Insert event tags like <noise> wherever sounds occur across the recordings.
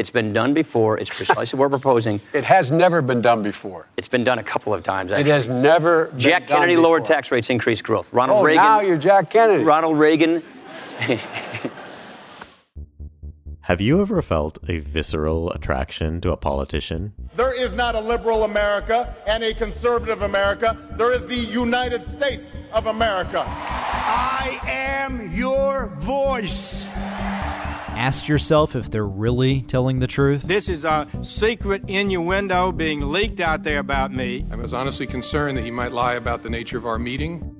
It's been done before. It's precisely what we're proposing. <laughs> It has never been done before. It's been done a couple of times. Actually. It has never. Been Jack done Kennedy before. lowered tax rates, increased growth. Ronald Oh, Reagan. now you're Jack Kennedy. Ronald Reagan. <laughs> Have you ever felt a visceral attraction to a politician? There is not a liberal America and a conservative America. There is the United States of America. I am your voice. Ask yourself if they're really telling the truth. This is a secret innuendo being leaked out there about me. I was honestly concerned that he might lie about the nature of our meeting.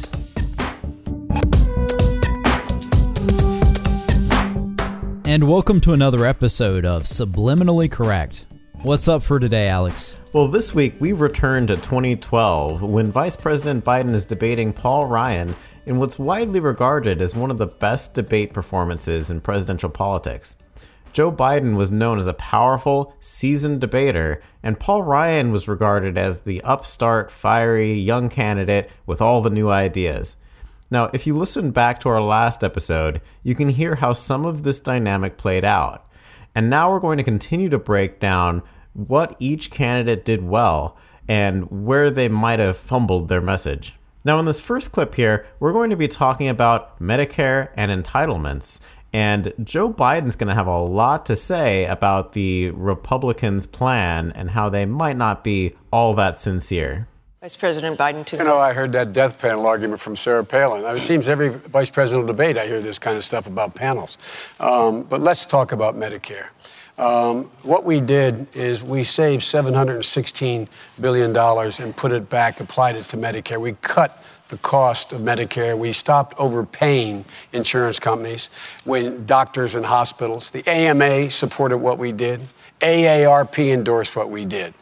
And welcome to another episode of Subliminally Correct. What's up for today, Alex? Well, this week we return to 2012 when Vice President Biden is debating Paul Ryan in what's widely regarded as one of the best debate performances in presidential politics. Joe Biden was known as a powerful, seasoned debater, and Paul Ryan was regarded as the upstart, fiery, young candidate with all the new ideas. Now, if you listen back to our last episode, you can hear how some of this dynamic played out. And now we're going to continue to break down what each candidate did well and where they might have fumbled their message. Now, in this first clip here, we're going to be talking about Medicare and entitlements. And Joe Biden's going to have a lot to say about the Republicans' plan and how they might not be all that sincere. Vice President Biden, too. You know, I heard that death panel argument from Sarah Palin. It seems every vice presidential debate I hear this kind of stuff about panels. Um, but let's talk about Medicare. Um, what we did is we saved $716 billion and put it back, applied it to Medicare. We cut the cost of Medicare. We stopped overpaying insurance companies, when doctors and hospitals. The AMA supported what we did. AARP endorsed what we did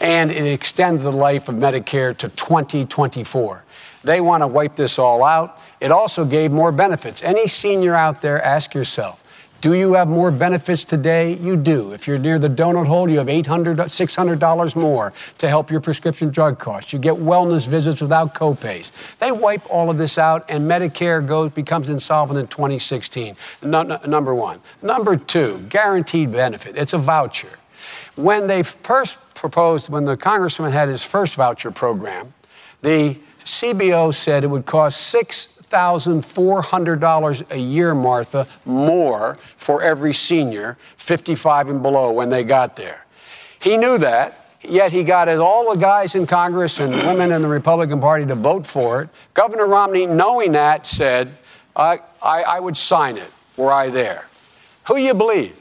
and it extended the life of Medicare to 2024. They want to wipe this all out. It also gave more benefits. Any senior out there, ask yourself, do you have more benefits today? You do. If you're near the donut hole, you have $800, $600 more to help your prescription drug costs. You get wellness visits without copays. They wipe all of this out, and Medicare goes becomes insolvent in 2016. No, no, number one. Number two, guaranteed benefit. It's a voucher. When they first proposed, when the congressman had his first voucher program, the CBO said it would cost $6,400 a year, Martha, more for every senior 55 and below when they got there. He knew that, yet he got all the guys in Congress and women in the Republican Party to vote for it. Governor Romney, knowing that, said, I, I, I would sign it were I there. Who you believe?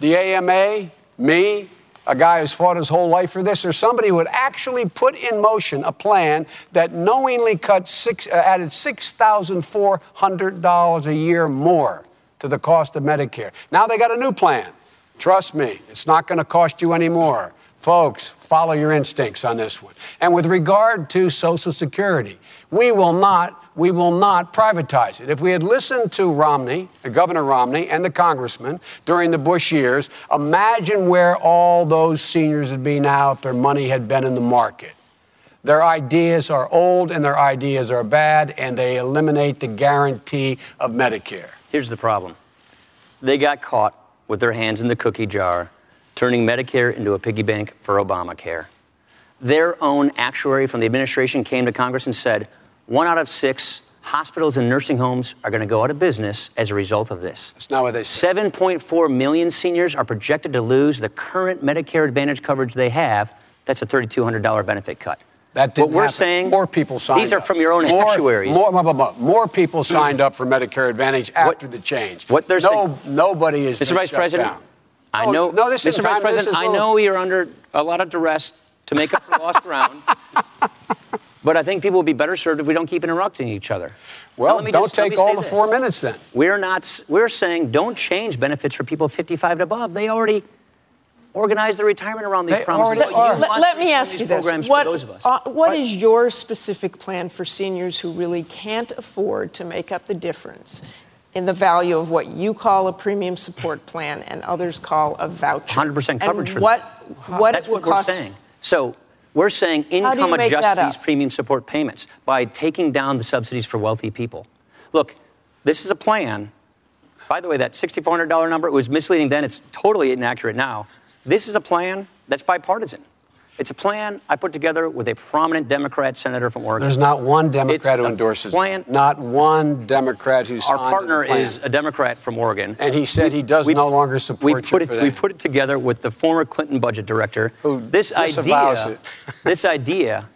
The AMA? Me? A guy who's fought his whole life for this, or somebody who had actually put in motion a plan that knowingly cut six, uh, added $6,400 a year more to the cost of Medicare. Now they got a new plan. Trust me, it's not going to cost you any more. Folks, follow your instincts on this one. And with regard to Social Security, we will not we will not privatize it. If we had listened to Romney, the Governor Romney, and the congressman during the Bush years, imagine where all those seniors would be now if their money had been in the market. Their ideas are old and their ideas are bad, and they eliminate the guarantee of Medicare. Here's the problem they got caught with their hands in the cookie jar, turning Medicare into a piggy bank for Obamacare. Their own actuary from the administration came to Congress and said, one out of six hospitals and nursing homes are going to go out of business as a result of this. That's not what they said. 7.4 million seniors are projected to lose the current Medicare Advantage coverage they have. That's a $3,200 benefit cut. That didn't what we're happen. saying, more people signed These are up. from your own more, actuaries. More, more, more, more people signed up for Medicare Advantage after What- the change. what they're no, saying- nobody is. Mr. Vice President, down. I No, know, no, this Mr. Vice. This President, is I know you're under a lot of duress to make up for lost ground. <laughs> But I think people will be better served if we don't keep interrupting each other. Well, let me don't just- let take me say all the this. four minutes then. We're not. We're saying don't change benefits for people 55 and above. They already, organize the retirement around these They promises. already you are. Let, let me ask you this: what, for those of us. uh, what is your specific plan for seniors who really can't afford to make up the difference in the value of what you call a premium support plan and others call a voucher? 100% coverage and for what, them. What That's it would what we're cost- saying. So we're saying How do you income adjust these premium support payments by taking down the subsidies for wealthy people. Look, this is a plan. By the way, that $6,400 number it was misleading then. It's totally inaccurate now. This is a plan that's bipartisan. It's a plan I put together with a prominent Democrat senator from Oregon. There's not one Democrat It's who endorses plan. it. Not one Democrat who Our partner is a Democrat from Oregon. And he said he does no longer support we put it, We put it together with the former Clinton budget director. Who this idea, it. <laughs> this idea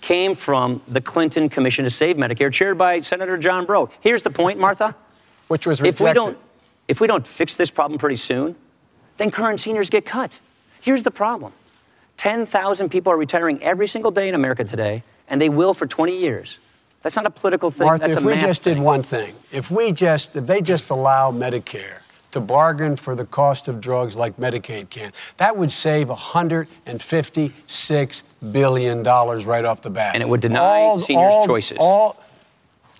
came from the Clinton Commission to Save Medicare, chaired by Senator John Breaux. Here's the point, Martha. Which was if we don't, if we don't fix this problem pretty soon, then current seniors get cut. Here's the problem: 10,000 people are retiring every single day in America today, and they will for 20 years. That's not a political thing. Martha, that's if we just thing. did one thing, if we just, if they just allow Medicare to bargain for the cost of drugs like Medicaid can, that would save 156 billion dollars right off the bat. And it would deny seniors choices. All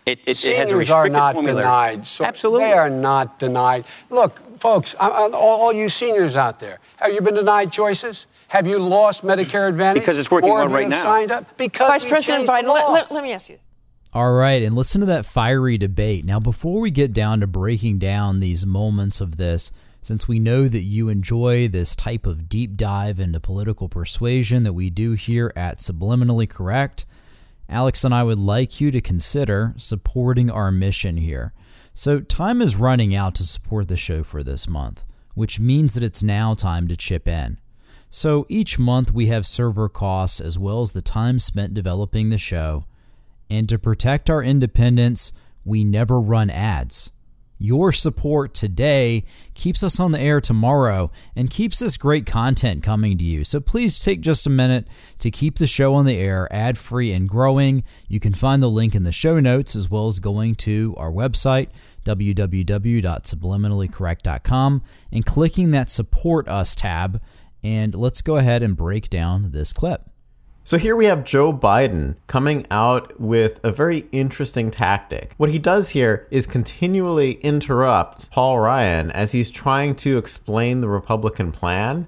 It, it, it seniors has a are not formula. denied. So Absolutely. they are not denied. Look, folks, all, all you seniors out there, have you been denied choices? Have you lost Medicare Advantage? Because it's working Or well have you right now. Signed up because Vice President Biden, let, let- let me ask you. All right, and listen to that fiery debate. Now, before we get down to breaking down these moments of this, since we know that you enjoy this type of deep dive into political persuasion that we do here at Subliminally Correct, Alex and I would like you to consider supporting our mission here. So, time is running out to support the show for this month, which means that it's now time to chip in. So, each month we have server costs as well as the time spent developing the show. And to protect our independence, we never run ads. Your support today keeps us on the air tomorrow and keeps this great content coming to you. So please take just a minute to keep the show on the air ad free and growing. You can find the link in the show notes as well as going to our website, www.subliminallycorrect.com, and clicking that support us tab. And let's go ahead and break down this clip. So here we have Joe Biden coming out with a very interesting tactic. What he does here is continually interrupt Paul Ryan as he's trying to explain the Republican plan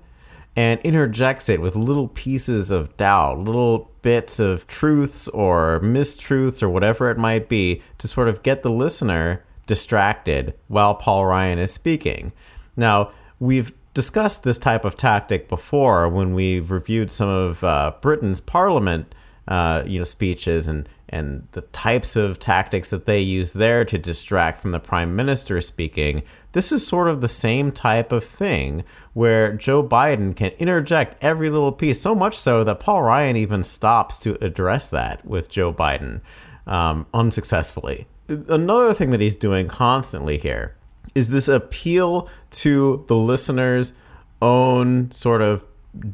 and interjects it with little pieces of doubt, little bits of truths or mistruths or whatever it might be to sort of get the listener distracted while Paul Ryan is speaking. Now, we've discussed this type of tactic before when we've reviewed some of uh, Britain's parliament, uh, you know, speeches and and the types of tactics that they use there to distract from the prime minister speaking. This is sort of the same type of thing where Joe Biden can interject every little piece, so much so that Paul Ryan even stops to address that with Joe Biden um, unsuccessfully. Another thing that he's doing constantly here is this appeal to the listener's own sort of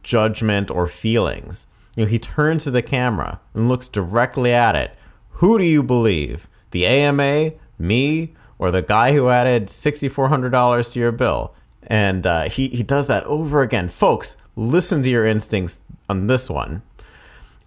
judgment or feelings. You know, he turns to the camera and looks directly at it. Who do you believe? The AMA, me, or the guy who added $6,400 to your bill? And uh, he, he does that over again. Folks, listen to your instincts on this one.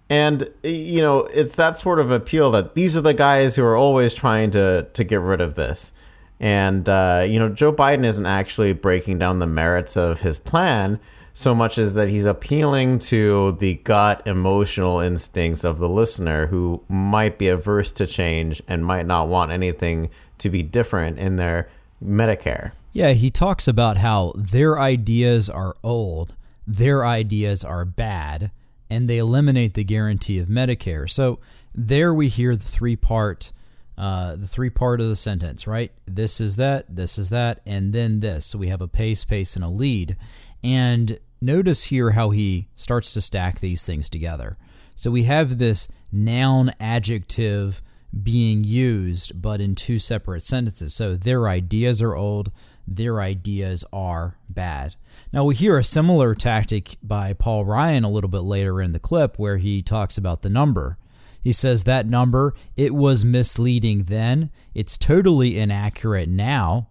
And you know, it's that sort of appeal that these are the guys who are always trying to to get rid of this. And uh, you know, Joe Biden isn't actually breaking down the merits of his plan so much as that he's appealing to the gut emotional instincts of the listener who might be averse to change and might not want anything to be different in their Medicare. Yeah, he talks about how their ideas are old, their ideas are bad, and they eliminate the guarantee of Medicare. So there we hear the three part, uh, the three part of the sentence, right? This is that, this is that, and then this. So we have a pace, pace, and a lead. And notice here how he starts to stack these things together. So we have this noun adjective being used, but in two separate sentences. So their ideas are old, their ideas are bad. Now we hear a similar tactic by Paul Ryan a little bit later in the clip where he talks about the number. He says that number, it was misleading then, it's totally inaccurate now.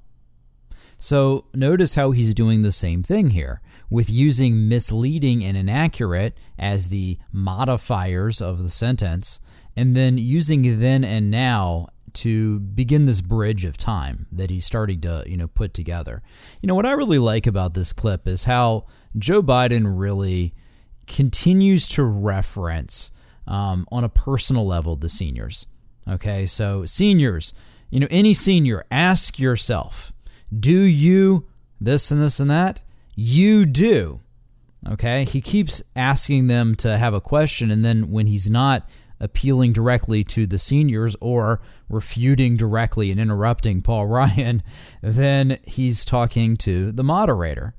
So notice how he's doing the same thing here, with using misleading and inaccurate as the modifiers of the sentence, and then using then and now to begin this bridge of time that he's starting to, you know, put together. You know, what I really like about this clip is how Joe Biden really continues to reference um, on a personal level the seniors. Okay, so seniors, you know, any senior, ask yourself, do you this and this and that? You do. Okay, he keeps asking them to have a question, and then when he's not appealing directly to the seniors or refuting directly and interrupting Paul <laughs> Ryan, then he's talking to the moderator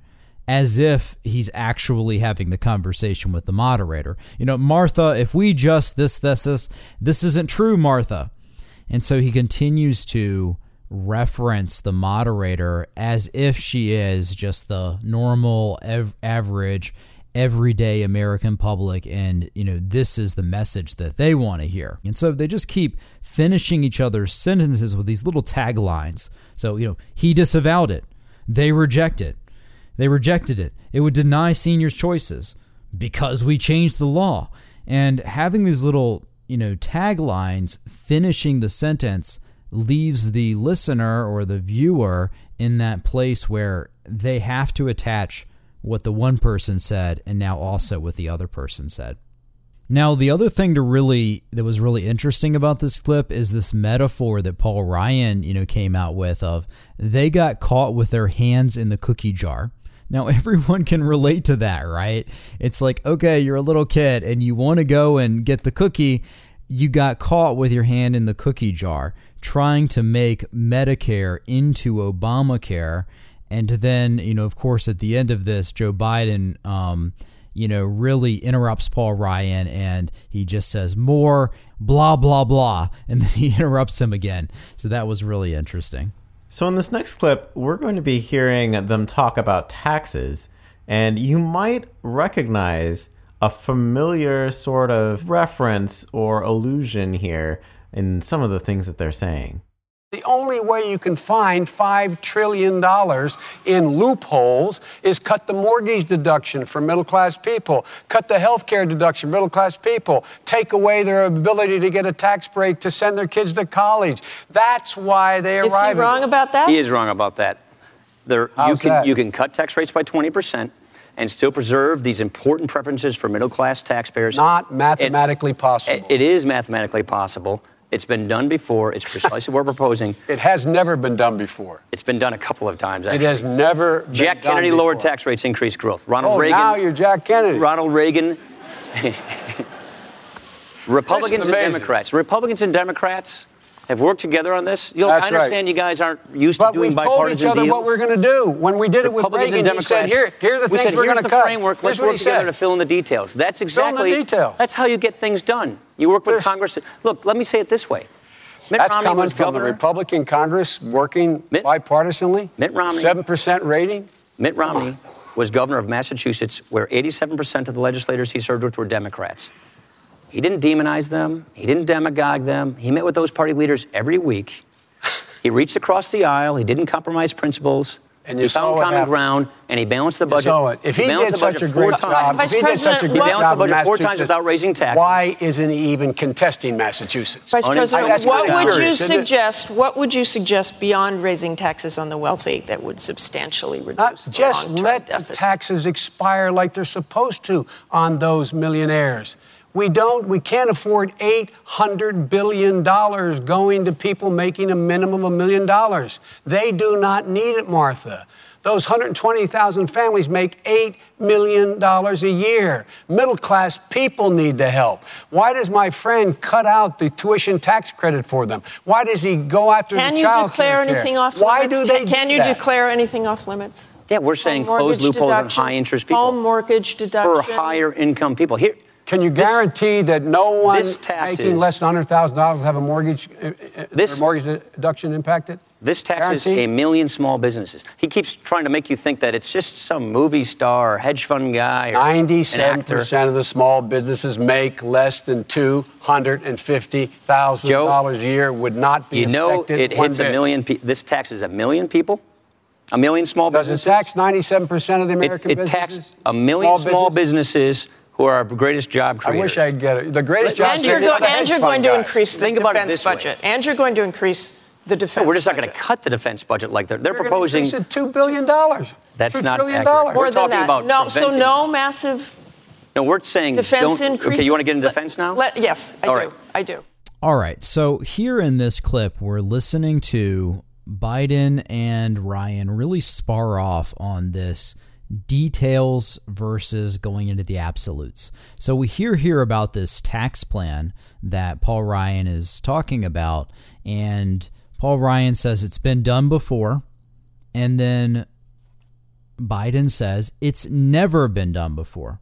as if he's actually having the conversation with the moderator. You know, Martha, if we just this, this, this, this isn't true, Martha. And so he continues to reference the moderator as if she is just the normal, ev- average, everyday American public. And, you know, this is the message that they want to hear. And so they just keep finishing each other's sentences with these little taglines. So, you know, he disavowed it, they reject it they rejected it. It would deny seniors choices because we changed the law. And having these little, you know, taglines finishing the sentence leaves the listener or the viewer in that place where they have to attach what the one person said and now also what the other person said. Now, the other thing to really that was really interesting about this clip is this metaphor that Paul Ryan, you know, came out with of they got caught with their hands in the cookie jar. Now, <laughs> everyone can relate to that, right? It's like, okay, you're a little kid and you want to go and get the cookie. You got caught with your hand in the cookie jar trying to make Medicare into Obamacare. And then, you know, of course, at the end of this, Joe Biden, um, you know, really interrupts Paul Ryan and he just says more, blah, blah, blah. And <laughs> then he interrupts him again. So that was really interesting. So, in this next clip, we're going to be hearing them talk about taxes, and you might recognize a familiar sort of reference or allusion here in some of the things that they're saying. The only way you can find $5 trillion in loopholes is cut the mortgage deduction for middle class people, cut the health care deduction for middle class people, take away their ability to get a tax break to send their kids to college. That's why they Is arrive. he wrong about that? He is wrong about that. There, you can that? you can cut tax rates by 20% and still preserve these important preferences for middle class taxpayers. Not mathematically possible. It is mathematically possible. It's been done before. It's precisely what we're proposing. <laughs> It has never been done before. It's been done a couple of times. It has never been Jack done Kennedy lowered tax rates, increased growth. Ronald Oh, Reagan. now you're Jack Kennedy. Ronald Reagan. <laughs> <laughs> Republicans and. Democrats. Republicans and Democrats have worked together on this. You'll, I understand right. you guys aren't used But to doing bipartisan deals. But we've told each other deals. what we're going to do. When we did it with Reagan, and he said, here, here are the we things said, we're going to cut. framework. Here's Let's work he together said. to fill in the details. That's exactly Fill in the details. That's how you get things done. You work with There's- Congress. Look, let me say it this way. Mitt That's Romney coming from the. Republican Congress working Mitt- bipartisanly. Mitt Romney. 7% rating. Mitt Romney was governor of Massachusetts, where 87% of the legislators he served with were Democrats. He didn't demonize them. He didn't demagogue them. He met with those party leaders every week. He reached across the aisle. He didn't compromise principles. And you he saw found what common happened. ground, and he balanced the budget. So it. If he, balanced did such a great job, if he did such a great what- He balanced job the budget four times without raising taxes. Why isn't he even contesting Massachusetts? Vice Un- President, That's what would you curious, isn't suggest? What would you suggest beyond raising taxes on the wealthy that would substantially reduce Not the just let deficit? taxes expire like they're supposed to on those millionaires. We don't, we can't afford $800 billion going to people making a minimum of a million dollars. They do not need it, Martha. Those 120,000 families make $8 million a year. Middle class people need the help. Why does my friend cut out the tuition tax credit for them? Why does he go after Can the child Can you child declare care? anything off Why limits? do they Can do you that? declare anything off limits? Yeah, we're saying Home close loopholes on high interest people. Home mortgage deduction. for higher income people. Here, Can you This- guarantee that no one this taxes- making less than $100,000 have a mortgage, uh, uh, This- mortgage deduction impacted? This taxes Guarantee? a million small businesses. He keeps trying to make you think that it's just some movie star, or hedge fund guy, or actor. 97% of the small businesses make less than $250,000 a year, would not be You know, affected it hits a million. Pe- this taxes a million people. A million small Does it businesses. tax 97% of the It, American it businesses? taxed a million small, business? businesses who are our greatest job creators. I wish I could get it. The greatest job And you're, creators go- the and you're fund going to increase the Think about it defense this way. budget. And you're going to increase the defense No, we're just not going to cut the defense budget like they're. They're You're proposing. increase it $2 billion. That's 2 not trillion accurate. dollars. More We're than talking that. about no, so no massive No, we're saying defense don't. increase. Okay, you want to get into defense now? let- yes, I All do. right. I do. All right. So here in this clip, we're listening to Biden and Ryan really spar off on this details versus going into the absolutes. So we hear here about this tax plan that Paul Ryan is talking about, and Paul Ryan says it's been done before, and then Biden says it's never been done before.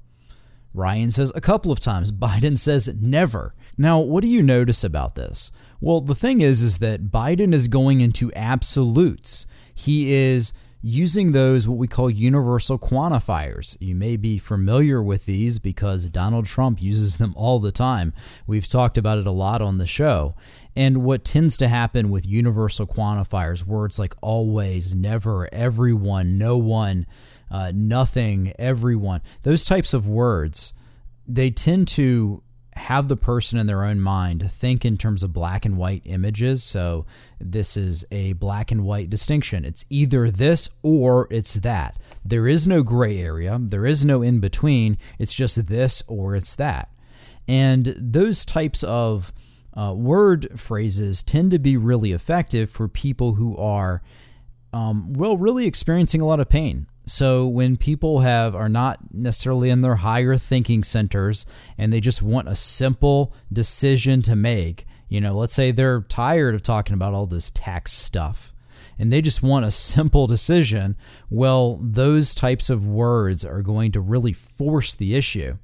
Ryan says a couple of times. <laughs> Biden says never. Now, what do you notice about this? Well, the thing is is that Biden is going into absolutes. He is using those what we call universal quantifiers. You may be familiar with these because Donald Trump uses them all the time. We've talked about it a lot on the show. And what tends to happen with universal quantifiers, words like always, never, everyone, no one, uh, nothing, everyone, those types of words, they tend to have the person in their own mind think in terms of black and white images. So this is a black and white distinction. It's either this or it's that. There is no gray area, there is no in between. It's just this or it's that. And those types of uh, word phrases tend to be really effective for people who are, um, well, really experiencing a lot of pain. So when people have are not necessarily in their higher thinking centers and they just want a simple decision to make, you know, let's say they're tired of talking about all this tax stuff and they just want a <laughs> simple decision, well, those types of words are going to really force the issue.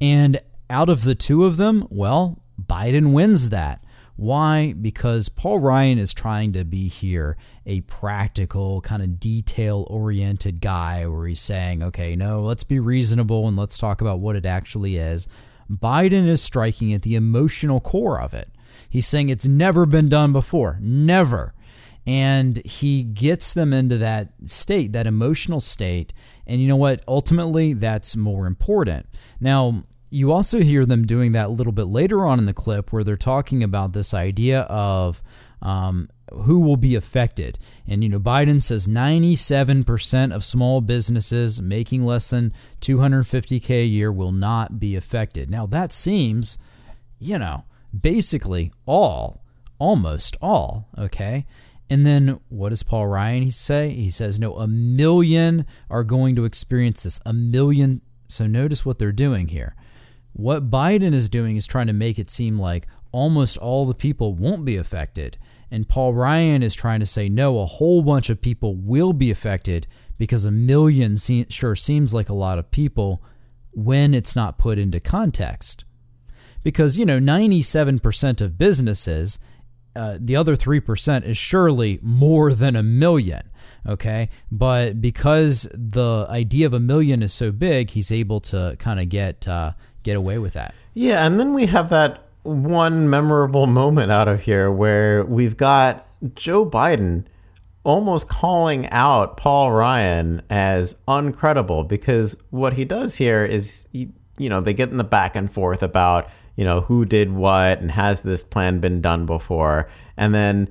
And out of the two of them, well, Biden wins that. Why? Because Paul Ryan is trying to be here a practical, kind of detail oriented guy where he's saying, okay, no, let's be reasonable and let's talk about what it actually is. Biden is striking at the emotional core of it. He's saying it's never been done before. Never. And he gets them into that state, that emotional state. And you know what? Ultimately, that's more important. Now, you also hear them doing that a little bit later on in the clip where they're talking about this idea of um, who will be affected. And, you know, Biden says 97% of small businesses making less than 250K a year will not be affected. Now, that seems, you know, basically all, almost all, okay? And then what does Paul Ryan say? He says, no, a million are going to experience this. A million. So notice what they're doing here. What Biden is doing is trying to make it seem like almost all the people won't be affected. And Paul Ryan is trying to say, no, a whole bunch of people will be affected because a million se- sure seems like a lot of people when it's not put into context. Because, you know, 97% of businesses, uh, the other 3% is surely more than a million. Okay. But because the idea of a million is so big, he's able to kind of get, uh, get away with that. Yeah, and then we have that one memorable moment out of here where we've got Joe Biden almost calling out Paul Ryan as uncredible because what he does here is, you know, they get in the back and forth about, you know, who did what and has this plan been done before. And then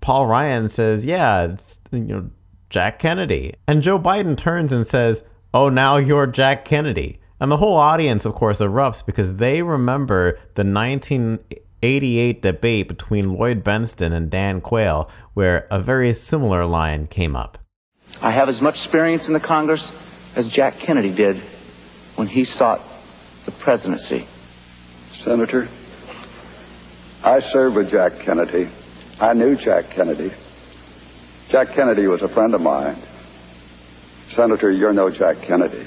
Paul Ryan says, yeah, it's, you know, Jack Kennedy. And Joe Biden turns and says, oh, now you're Jack Kennedy. And the whole audience, of course, erupts because they remember the 1988 debate between Lloyd Bentsen and Dan Quayle, where a very similar line came up. I have as much experience in the Congress as Jack Kennedy did when he sought the presidency. Senator, I served with Jack Kennedy. I knew Jack Kennedy. Jack Kennedy was a friend of mine. Senator, you're no Jack Kennedy.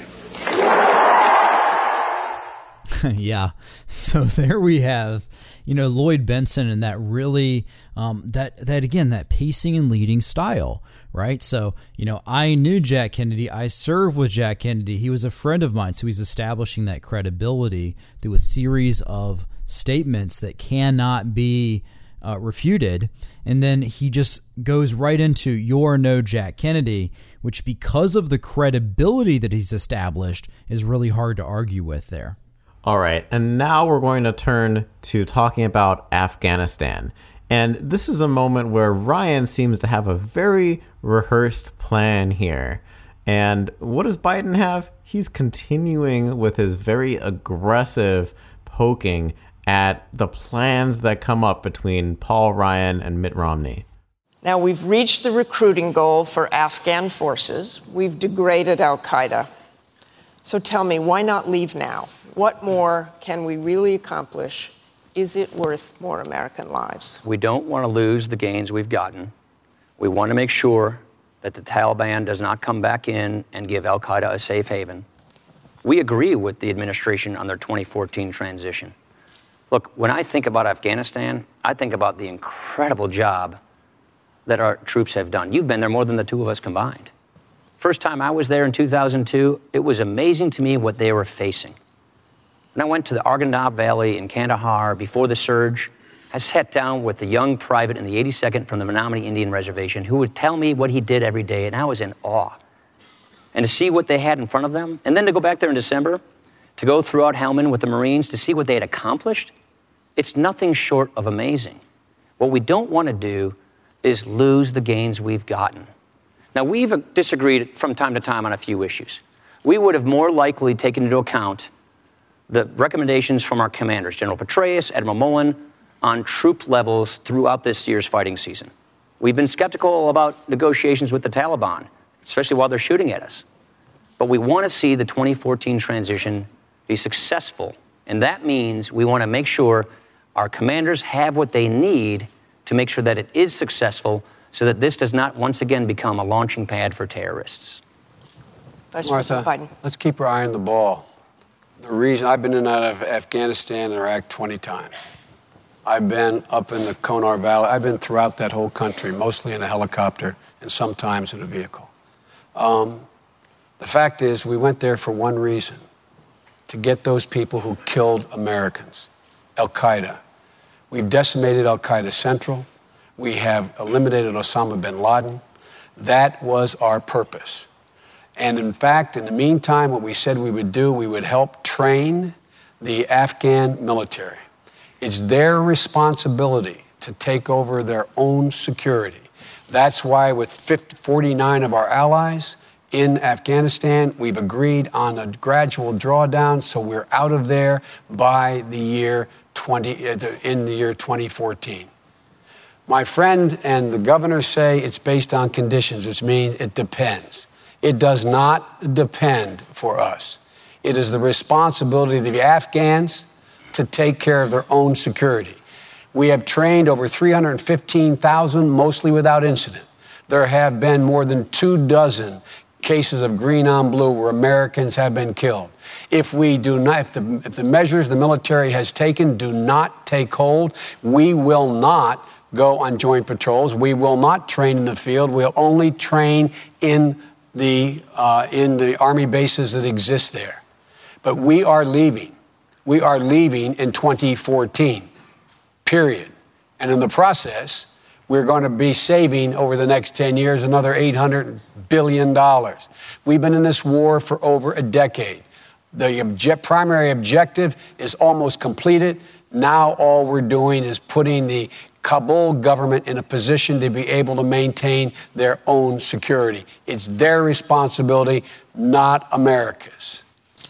<laughs> yeah. So <laughs> there we have, you know, Lloyd Bentsen and that really, um, that that again, that pacing and leading style, right? So you know, I knew Jack Kennedy. I served with Jack Kennedy. He was a friend of mine, so he's establishing that credibility through a series of statements that cannot be uh, refuted. And then he just goes right into You're no Jack Kennedy, which, because of the credibility that he's established, is really hard to argue with there. All right, and now we're going to turn to talking about Afghanistan. And this is a moment where Ryan seems to have a very rehearsed plan here. And what does Biden have? He's continuing with his very aggressive poking at the plans that come up between Paul Ryan and Mitt Romney. Now, we've reached the recruiting goal for Afghan forces. We've degraded Al Qaeda. So tell me, why not leave now? What more can we really accomplish? Is it worth more American lives? We don't want to lose the gains we've gotten. We want to make sure that the Taliban does not come back in and give Al Qaeda a safe haven. We agree with the administration on their 2014 transition. Look, when I think about Afghanistan, I think about the incredible job that our troops have done. You've been there more than the two of us combined. First time I was there in 2002, it was amazing to me what they were facing. When I went to the Arghandab Valley in Kandahar before the surge, I sat down with a young private in the 82nd from the Menominee Indian Reservation who would tell me what he did every day, and I was in awe. And to see what they had in front of them, and then to go back there in December, to go throughout Helmand with the Marines to see what they had accomplished, it's nothing short of amazing. What we don't want to do is lose the gains we've gotten. Now, we've disagreed from time to time on a few issues. We would have more likely taken into account the recommendations from our commanders, General Petraeus, Admiral Mullen, on troop levels throughout this year's fighting season. We've been skeptical about negotiations with the Taliban, especially while they're shooting at us. But we want to see the 2014 transition be successful. And that means we want to make sure our commanders have what they need to make sure that it is successful so that this does not once again become a launching pad for terrorists. Vice Martha, President Biden. let's keep our eye on the ball. The reason I've been in and out of Afghanistan and Iraq 20 times. I've been up in the Konar Valley. I've been throughout that whole country, mostly in a helicopter and sometimes in a vehicle. Um, the fact is, we went there for one reason to get those people who killed Americans, Al Qaeda. We've decimated Al Qaeda Central. We have eliminated Osama bin Laden. That was our purpose. And in fact, in the meantime, what we said we would do, we would help train the Afghan military. It's their responsibility to take over their own security. That's why, with 50, 49 of our allies in Afghanistan, we've agreed on a gradual drawdown, so we're out of there by the year 20, uh, in the year 2014. My friend and the governor say it's based on conditions, which means it depends. It does not depend for us. It is the responsibility of the Afghans to take care of their own security. We have trained over 315,000, mostly without incident. There have been more than two dozen cases of green on blue where Americans have been killed. If we do not, if the, if the measures the military has taken do not take hold, we will not go on joint patrols. We will not train in the field. We'll only train in the, uh, in the Army bases that exist there. But we are leaving. We are leaving in 2014, period. And in the process, we're going to be saving over the next 10 years another $800 billion. We've been in this war for over a decade. The obje- primary objective is almost completed. Now, all we're doing is putting the Kabul government in a position to be able to maintain their own security. It's their responsibility, not America's.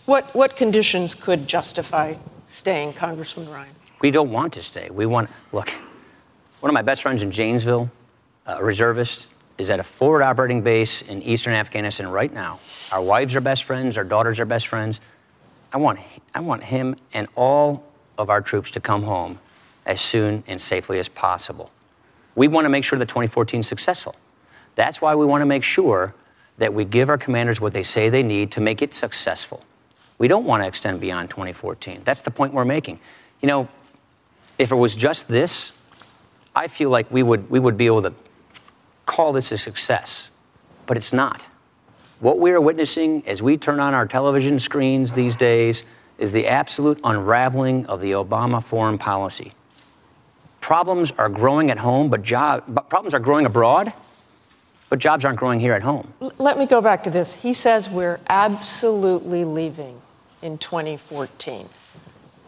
What, what conditions could justify staying, Congressman Ryan? We don't want to stay. We want, look, one of my best friends in Janesville, a reservist, is at a forward operating base in eastern Afghanistan right now. Our wives are best friends, our daughters are best friends. I want, I want him and all of our troops to come home as soon and safely as possible. We want to make sure that 2014 is successful. That's why we want to make sure that we give our commanders what they say they need to make it successful. We don't want to extend beyond 2014. That's the point we're making. You know, if it was just this, I feel like we would, we would be able to call this a success, but it's not. What we are witnessing as we turn on our television screens these days is the absolute unraveling of the Obama foreign policy. problems are growing at home, but job but problems are growing abroad, but jobs aren't growing here at home. Let me go back to this. He says we're absolutely leaving in 2014.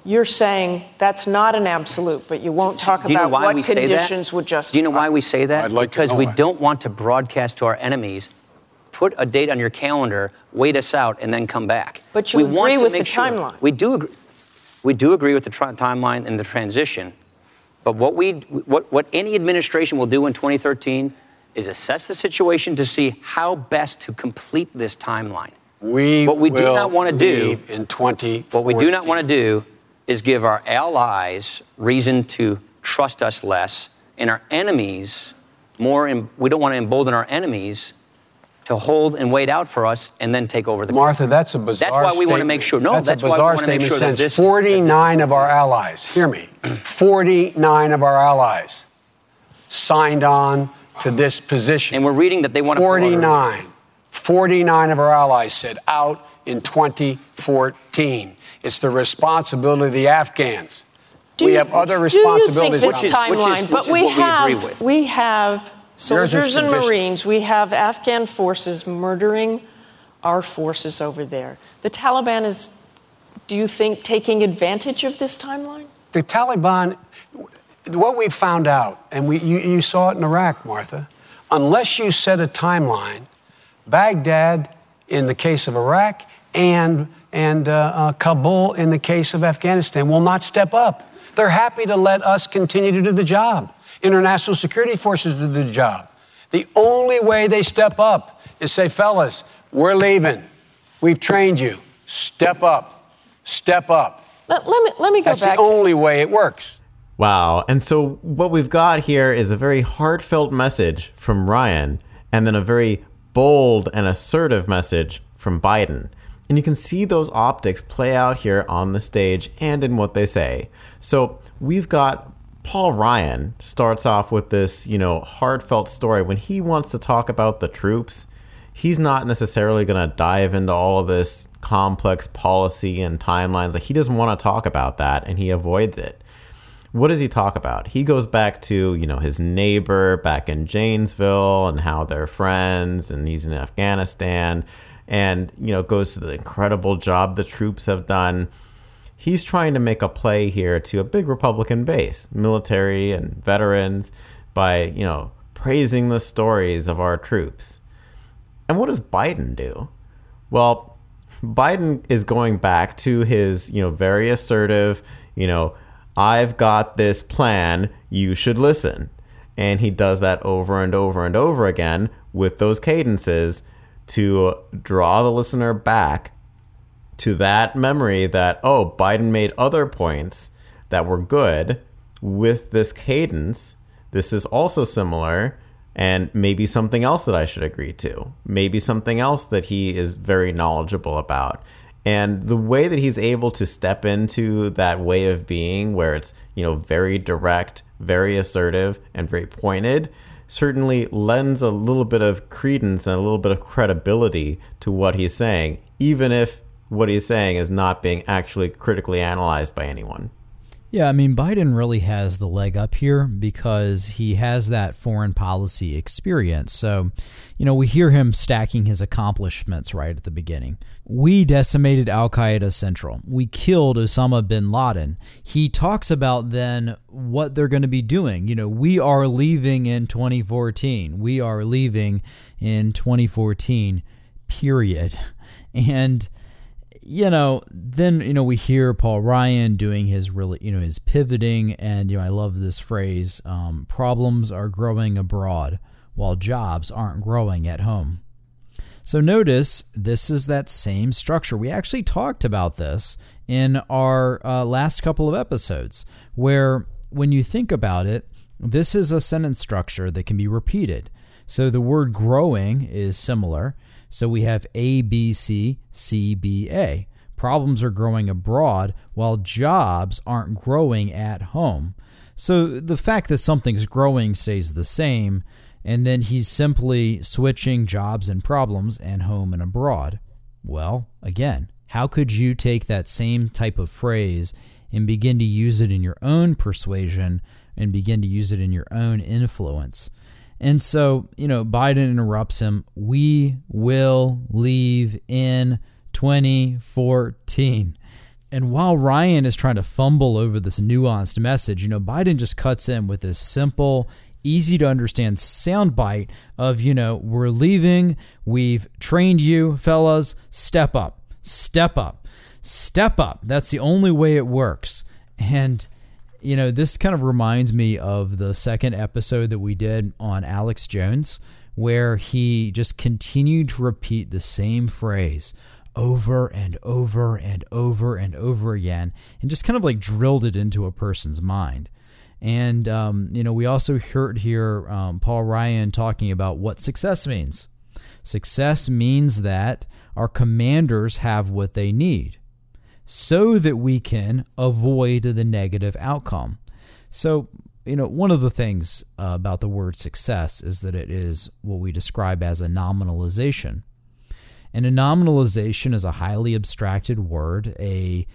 You're saying that's not an absolute, but you won't talk Do you know about why what we say that? conditions would justify. Do you know why we say that? I'd like to because know we why. don't want to broadcast to our enemies. Put a date on your calendar, wait us out, and then come back. But you we agree want to with the make sure- timeline. We do agree. We do agree with the tri- timeline and the transition. But what we, what, what any administration will do in 2013 is assess the situation to see how best to complete this timeline. We What we do not wanna do- in 20. What we do not want to do is give our allies reason to trust us less, and our enemies more. em- we don't want to embolden our enemies to hold and wait out for us and then take over the. Martha, that's a bizarre. That's why we want to make sure. No, that's, that's, a why we bizarre want to make statement. sure that since this. 49 of our allies, hear me, <clears throat> 49 of our allies signed on to this position. And we're reading that they want to. 49. 49 of our allies said out in 2014. It's the responsibility of the Afghans. Do we you- have other responsibilities. Do you think this on- Which is- which is- timeline? but we we have we have soldiers and. Marines. We have Afghan forces murdering our forces over there. The Taliban is, do you think, taking advantage of this timeline? the Taliban, what we found out, and we, you, you saw it in Iraq, Martha, unless you set a timeline, Baghdad in the case of Iraq and, and uh, uh, Kabul in the case of Afghanistan will not step up. They're happy to let us continue to do the job. International security forces do the job. The only way they step up is say, fellas, we're leaving. We've trained you. Step up. Step up. Let, let me let me go That's back. the only way it works. Wow. And so what we've got here is a very heartfelt message from Ryan and then a very bold and assertive message from Biden. And you can see those optics play out here on the stage and in what they say. So we've got Paul Ryan starts off with this, you know, heartfelt story when he wants to talk about the troops. He's not necessarily going to dive into all of this complex policy and timelines. Like he doesn't want to talk about that and he avoids it what does he talk about? He goes back to, you know, his neighbor back in Janesville and how they're friends and he's in Afghanistan and, you know, goes to the incredible job the troops have done. He's trying to make a play here to a big Republican base, military and veterans, by, you know, praising the stories of our troops. And what does Biden do? Well, Biden is going back to his, you know, very assertive, you know, I've got this plan, you should listen. And he does that over and over and over again with those cadences to draw the listener back to that memory that, oh, Biden made other points that were good with this cadence. This is also similar, and maybe something else that I should agree to. Maybe something else that he is very knowledgeable about. And the way that he's able to step into that way of being, where it's, you know, very direct, very assertive, and very pointed, certainly lends a little bit of credence and a little bit of credibility to what he's saying, even if what he's saying is not being actually critically analyzed by anyone. Yeah, I mean, Biden really has the leg up here because he has that foreign policy experience. So, you know, we hear him stacking his accomplishments right at the beginning. We decimated Al Qaeda Central. We killed Osama bin Laden. He talks about then what they're going to be doing. You know, we are leaving in 2014. We are leaving in 2014, period. <laughs> And you know, then you know we hear Paul Ryan doing his really, you know, his pivoting, and you know I love this phrase: um, "Problems are growing abroad, while jobs aren't growing at home." So notice this is that same structure. We actually talked about this in our uh, last couple of episodes, where when you think about it, this is a sentence structure that can be repeated. So the word growing is similar. So we have A, B, C, C, B, A. Problems are growing abroad while jobs aren't growing at home. So the fact that something's growing stays the same, and then he's simply switching jobs and problems and home and abroad. Well, again, how could you take that same type of phrase and begin to use it in your own persuasion and begin to use it in your own influence. And so, you know, Biden interrupts him. We will leave in 2014. And while Ryan is trying to fumble over this nuanced message, you know, Biden just cuts in with this simple, easy to understand soundbite of, you know, we're leaving. We've trained you, fellas. Step up, step up, step up. That's the only way it works. And, you know, this kind of reminds me of the second episode that we did on Alex Jones, where he just continued to repeat the same phrase over and over and over and over again and just kind of like drilled it into a person's mind. And, um, you know, we also heard here um, Paul Ryan talking about what success means. Success means that our commanders have what they need so that we can avoid the negative outcome. So, you know, one of the things uh, about the word success is that it is what we describe as a nominalization. And a nominalization is a highly abstracted word, a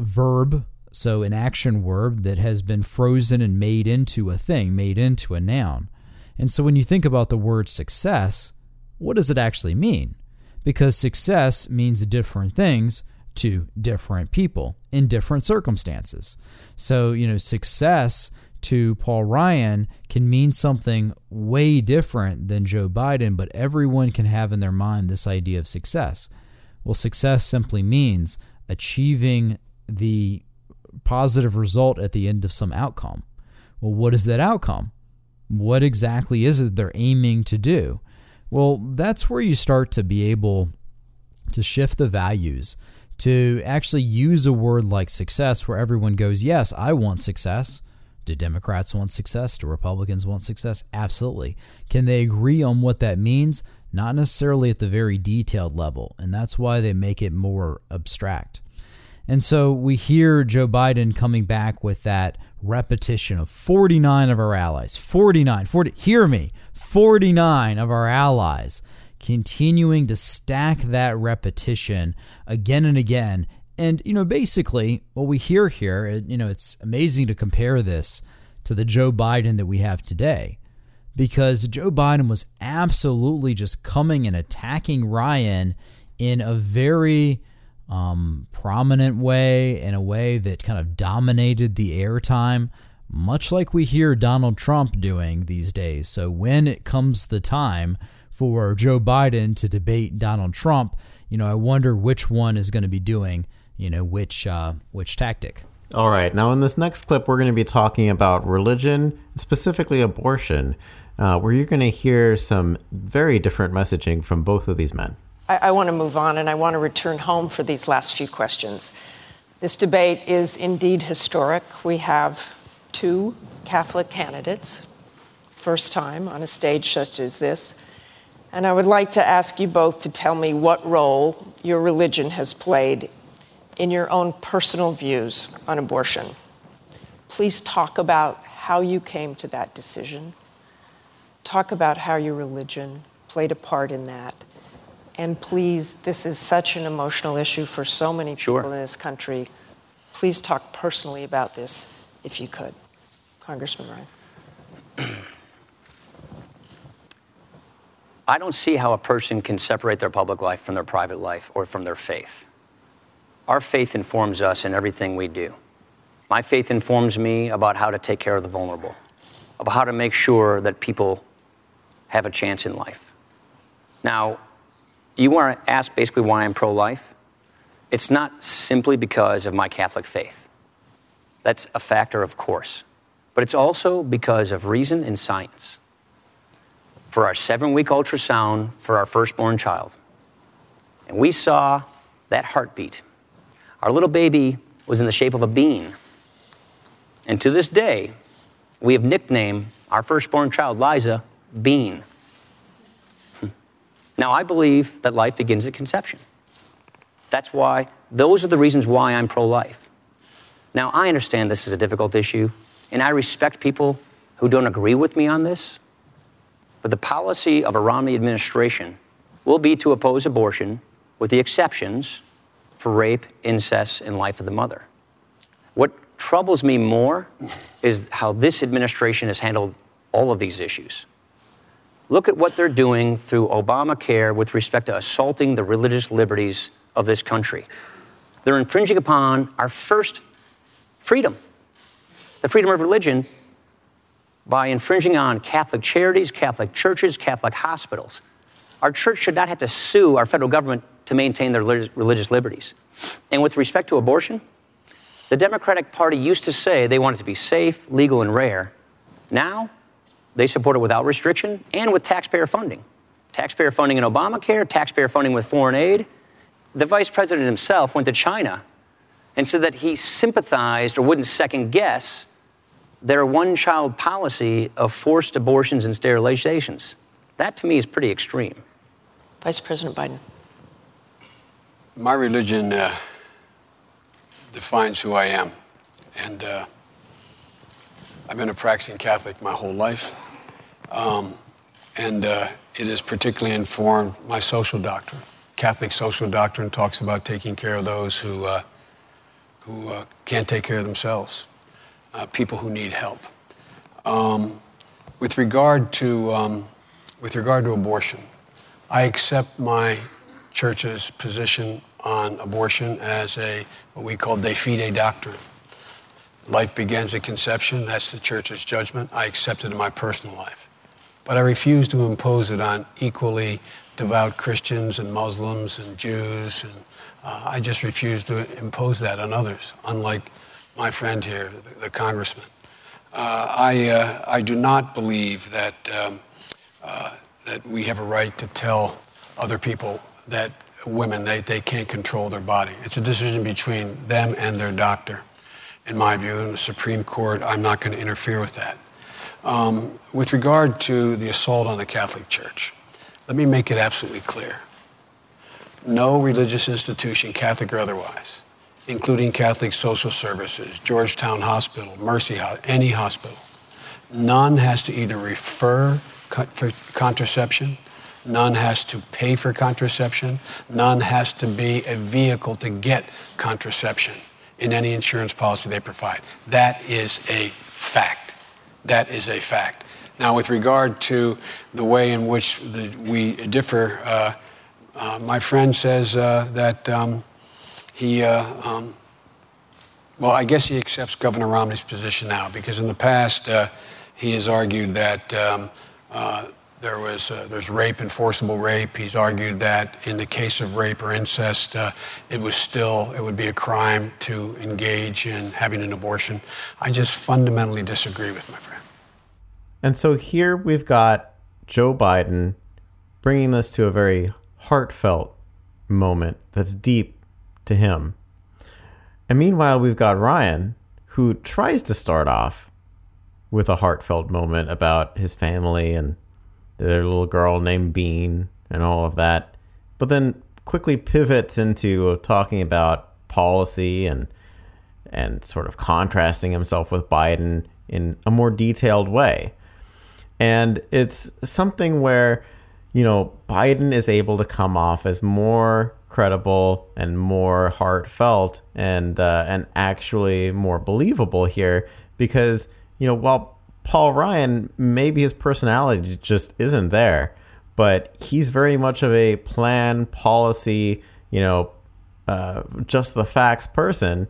verb, so an action word that has been frozen and made into a thing, made into a noun. And so when you think about the word success, what does it actually mean? Because success means different things to different people in different circumstances. So, you know, success to Paul Ryan can mean something way different than Joe Biden, but everyone can have in their mind this idea of success. Well, success simply means achieving the positive result at the end of some outcome. Well, what is that outcome? What exactly is it they're aiming to do? Well, that's where you start to be able to shift the values, to actually use a word like success where everyone goes, Yes, I want success. Do Democrats want success? Do Republicans want success? Absolutely. Can they agree on what that means? Not necessarily at the very detailed level. And that's why they make it more abstract. And so we hear Joe Biden coming back with that repetition of 49 of our allies, 49, 40, hear me, 49 of our allies, continuing to stack that repetition again and again and, you know, basically what we hear here, you know, it's amazing to compare this to the Joe Biden that we have today because Joe Biden was absolutely just coming and attacking Ryan in a very um, prominent way, in a way that kind of dominated the airtime, much like we hear Donald Trump doing these days. So when it comes the time for Joe Biden to debate Donald Trump, you know, I wonder which one is going to be doing you know which uh, which tactic. All right. Now, in this next clip, we're going to be talking about religion, specifically abortion, uh, where you're going to hear some very different messaging from both of these men. I, I want to move on, and I want to return home for these last few questions. This debate is indeed historic. We have two Catholic candidates, first time on a stage such as this. And I would like to ask you both to tell me what role your religion has played in your own personal views on abortion. Please talk about how you came to that decision. Talk about how your religion played a part in that. And please, this is such an emotional issue for so many people sure. in this country. Please talk personally about this if you could. Congressman Ryan. <clears throat> I don't see how a person can separate their public life from their private life or from their faith. Our faith informs us in everything we do. My faith informs me about how to take care of the vulnerable, about how to make sure that people have a chance in life. Now, you want to ask basically why I'm pro life? It's not simply because of my Catholic faith. That's a factor, of course. But it's also because of reason and science. For our seven week ultrasound for our firstborn child, and we saw that heartbeat our little baby was in the shape of a bean. And to this day, we have nicknamed our firstborn child, Liza, Bean. <laughs> Now, I believe that life begins at conception. That's why, those are the reasons why I'm pro life. Now, I understand this is a difficult issue, and I respect people who don't agree with me on this. But the policy of a Romney administration will be to oppose abortion with the exceptions for rape, incest, and life of the mother. What troubles me more is how this administration has handled all of these issues. Look at what they're doing through Obamacare with respect to assaulting the religious liberties of this country. They're infringing upon our first freedom, the freedom of religion, by infringing on Catholic charities, Catholic churches, Catholic hospitals. Our church should not have to sue our federal government to maintain their religious liberties. And with respect to abortion, the Democratic Party used to say they wanted to be safe, legal, and rare. Now, they support it without restriction and with taxpayer funding. Taxpayer funding in Obamacare, taxpayer funding with foreign aid. The vice president himself went to China and said that he sympathized or wouldn't second guess their one child policy of forced abortions and sterilizations. That to me is pretty extreme. Vice President Biden. My religion uh, defines who I am. And uh, I've been a practicing Catholic my whole life. Um, and uh, it has particularly informed my social doctrine. Catholic social doctrine talks about taking care of those who, uh, who uh, can't take care of themselves, uh, people who need help. Um, with regard to um, with regard to abortion, I accept my church's position on abortion as a what we call de fide doctrine. Life begins at conception. That's the church's judgment. I accept it in my personal life. But I refuse to impose it on equally devout Christians and Muslims and Jews. And uh, I just refuse to impose that on others, unlike my friend here, the, the congressman. Uh, I, uh, I do not believe that, um, uh, that we have a right to tell other people that women, they, they can't control their body. It's a decision between them and their doctor, in my view. In the Supreme Court, I'm not going to interfere with that. Um, with regard to the assault on the Catholic Church, let me make it absolutely clear. No religious institution, Catholic or otherwise, including Catholic Social Services, Georgetown Hospital, Mercy Hospital, any hospital, none has to either refer for contraception None has to pay for contraception. None has to be a vehicle to get contraception in any insurance policy they provide. That is a fact. That is a fact. Now, with regard to the way in which the, we differ, uh, uh, my friend says uh, that um, he, uh, um, well, I guess he accepts Governor Romney's position now because in the past uh, he has argued that. Um, uh, there was uh, there's rape and forcible rape. He's argued that in the case of rape or incest, uh, it was still it would be a crime to engage in having an abortion. I just fundamentally disagree with my friend. And so here we've got Joe Biden bringing this to a very heartfelt moment that's deep to him. And meanwhile, we've got Ryan who tries to start off with a heartfelt moment about his family and their little girl named Bean and all of that, but then quickly pivots into talking about policy and and sort of contrasting himself with Biden in a more detailed way. And it's something where, you know, Biden is able to come off as more credible and more heartfelt and uh, and actually more believable here because you know while Paul Ryan, maybe his personality just isn't there, but he's very much of a plan, policy, you know, uh, just the facts person.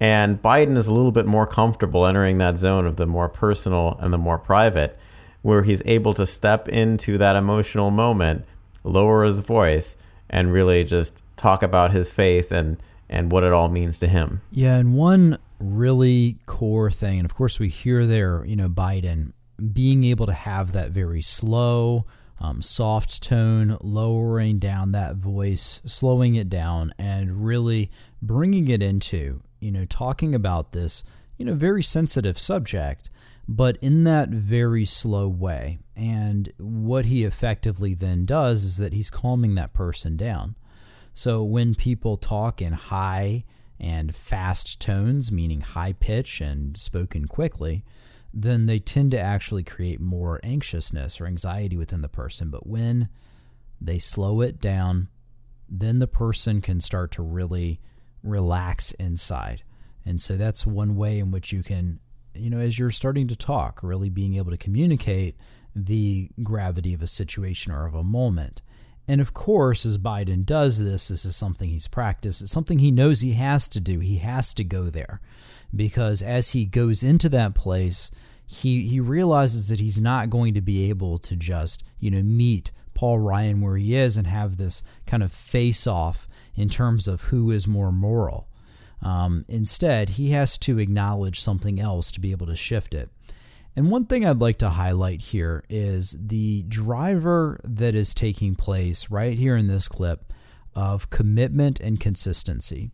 And Biden is a little bit more comfortable entering that zone of the more personal and the more private, where he's able to step into that emotional moment, lower his voice, and really just talk about his faith and and what it all means to him. Yeah, and one really core thing. And of course, we hear there, you know, Biden being able to have that very slow, um, soft tone, lowering down that voice, slowing it down, and really bringing it into, you know, talking about this, you know, very sensitive subject, but in that very slow way. And what he effectively then does is that he's calming that person down. So when people talk in high, and fast tones, meaning high pitch and spoken quickly, then they tend to actually create more anxiousness or anxiety within the person. But when they slow it down, then the person can start to really relax inside. And so that's one way in which you can, you know, as you're starting to talk, really being able to communicate the gravity of a situation or of a moment. And of course, as Biden does this, this is something he's practiced. It's something he knows he has to do. He has to go there because as he goes into that place, he he realizes that he's not going to be able to just you know meet Paul Ryan where he is and have this kind of face off in terms of who is more moral. Um, instead, he has to acknowledge something else to be able to shift it. And one thing I'd like to highlight here is the driver that is taking place right here in this clip of commitment and consistency.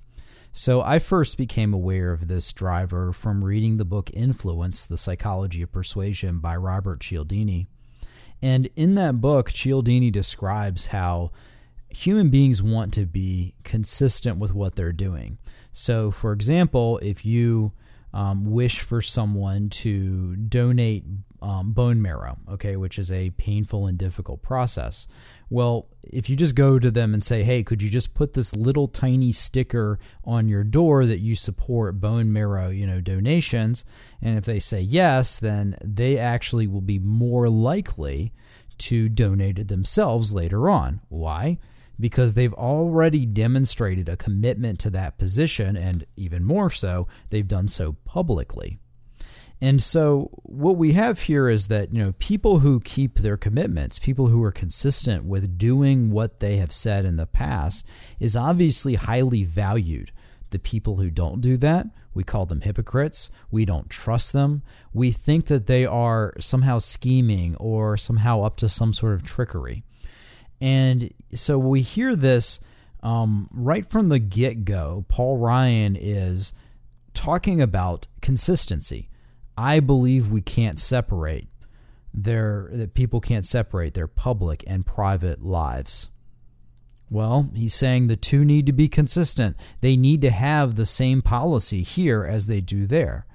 So I first became aware of this driver from reading the book Influence The Psychology of Persuasion by Robert Cialdini. And in that book, Cialdini describes how human beings want to be consistent with what they're doing. So, for example, if you um, wish for someone to donate um, bone marrow, okay, which is a painful and difficult process. Well, if you just go to them and say, hey, could you just put this little tiny sticker on your door that you support bone marrow, you know, donations? And if they say yes, then they actually will be more likely to donate it themselves later on. Why? Because they've already demonstrated a commitment to that position, and even more so, they've done so publicly. And so, what we have here is that, you know, people who keep their commitments, people who are consistent with doing what they have said in the past, is obviously highly valued. The people who don't do that, we call them hypocrites. We don't trust them. We think that they are somehow scheming or somehow up to some sort of trickery. And so we hear this um, right from the get go. Paul Ryan is talking about consistency. I believe we can't separate their that people can't separate their public and private lives. Well, he's saying the two need to be consistent. They need to have the same policy here as they do there.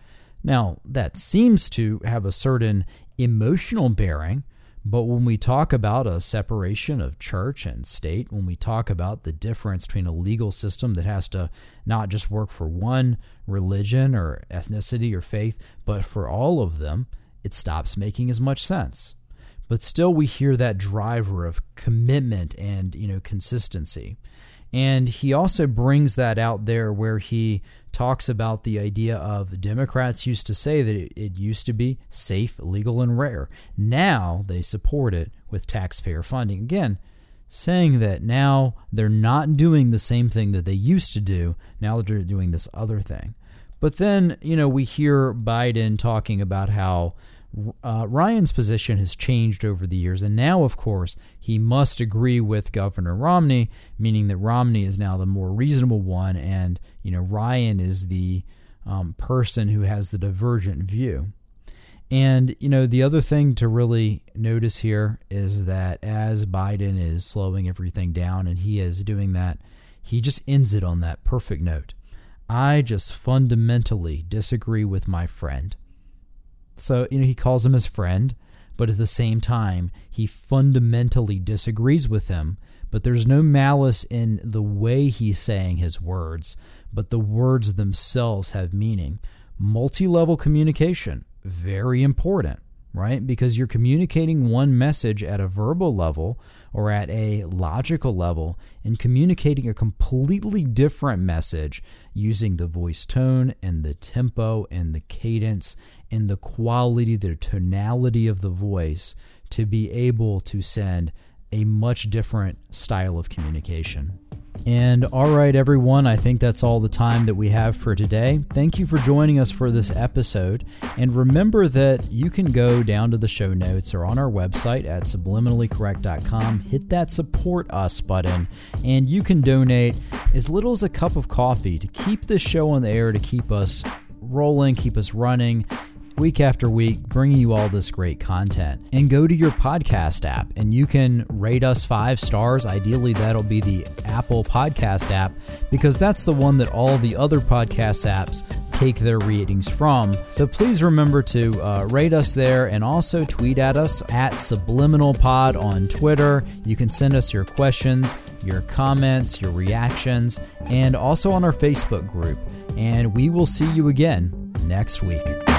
Now, that seems to have a certain emotional bearing but when we talk about a separation of church and state, when we talk about the difference between a legal system that has to not just work for one religion or ethnicity or faith, but for all of them, it stops making as much sense. But still we hear that driver of commitment and, you know, consistency. And he also brings that out there where he talks about the idea of Democrats used to say that it, it, used to be safe, legal, and rare. Now they support it with taxpayer funding. Again, saying that now they're not doing the same thing that they used to do. Now they're doing this other thing. But then, you know, we hear Biden talking about how uh, Ryan's position has changed over the years, and now, of course, he must agree with Governor Romney, meaning that Romney is now the more reasonable one, and you know Ryan is the um, person who has the divergent view. And you know the other thing to really notice here is that as Biden is slowing everything down, and he is doing that, he just ends it on that perfect note. I just fundamentally disagree with my friend. So, you know, he calls him his friend, but at the same time, he fundamentally disagrees with him. But there's no malice in the way he's saying his words, but the words themselves have meaning. Multi level communication, very important right? Because you're communicating one message at a verbal level or at a logical level and communicating a completely different message using the voice tone and the tempo and the cadence and the quality, the tonality of the voice to be able to send a much different style of communication. And all right, everyone, I think that's all the time that we have for today. Thank you for joining us for this episode. And remember that you can go down to the show notes or on our website at subliminallycorrect.com, hit that support us button, and you can donate as little as a cup of coffee to keep this show on the air, to keep us rolling, keep us running week after week, bringing you all this great content. And go to your podcast app and you can rate us five stars. Ideally, that'll be the Apple Podcast app because that's the one that all the other podcast apps take their ratings from. So please remember to uh, rate us there and also tweet at us at Subliminal Pod on Twitter. You can send us your questions, your comments, your reactions, and also on our Facebook group. and we will see you again next week.